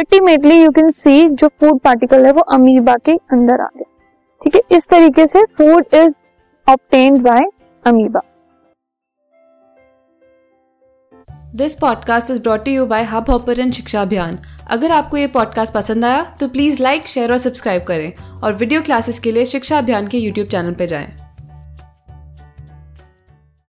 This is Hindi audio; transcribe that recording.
अल्टीमेटली यू कैन सी जो फ़ूड पार्टिकल है, वो अमीबा के अंदर आ गया। ठीक है? इस तरीके से food is obtained by amoeba this podcast is brought you by Hub Hopper शिक्षा अभियान अगर आपको ये पॉडकास्ट पसंद आया तो प्लीज़ लाइक शेयर और सब्सक्राइब करें। और वीडियो क्लासेस के लिए शिक्षा अभियान के यूट्यूब चैनल पर जाएँ।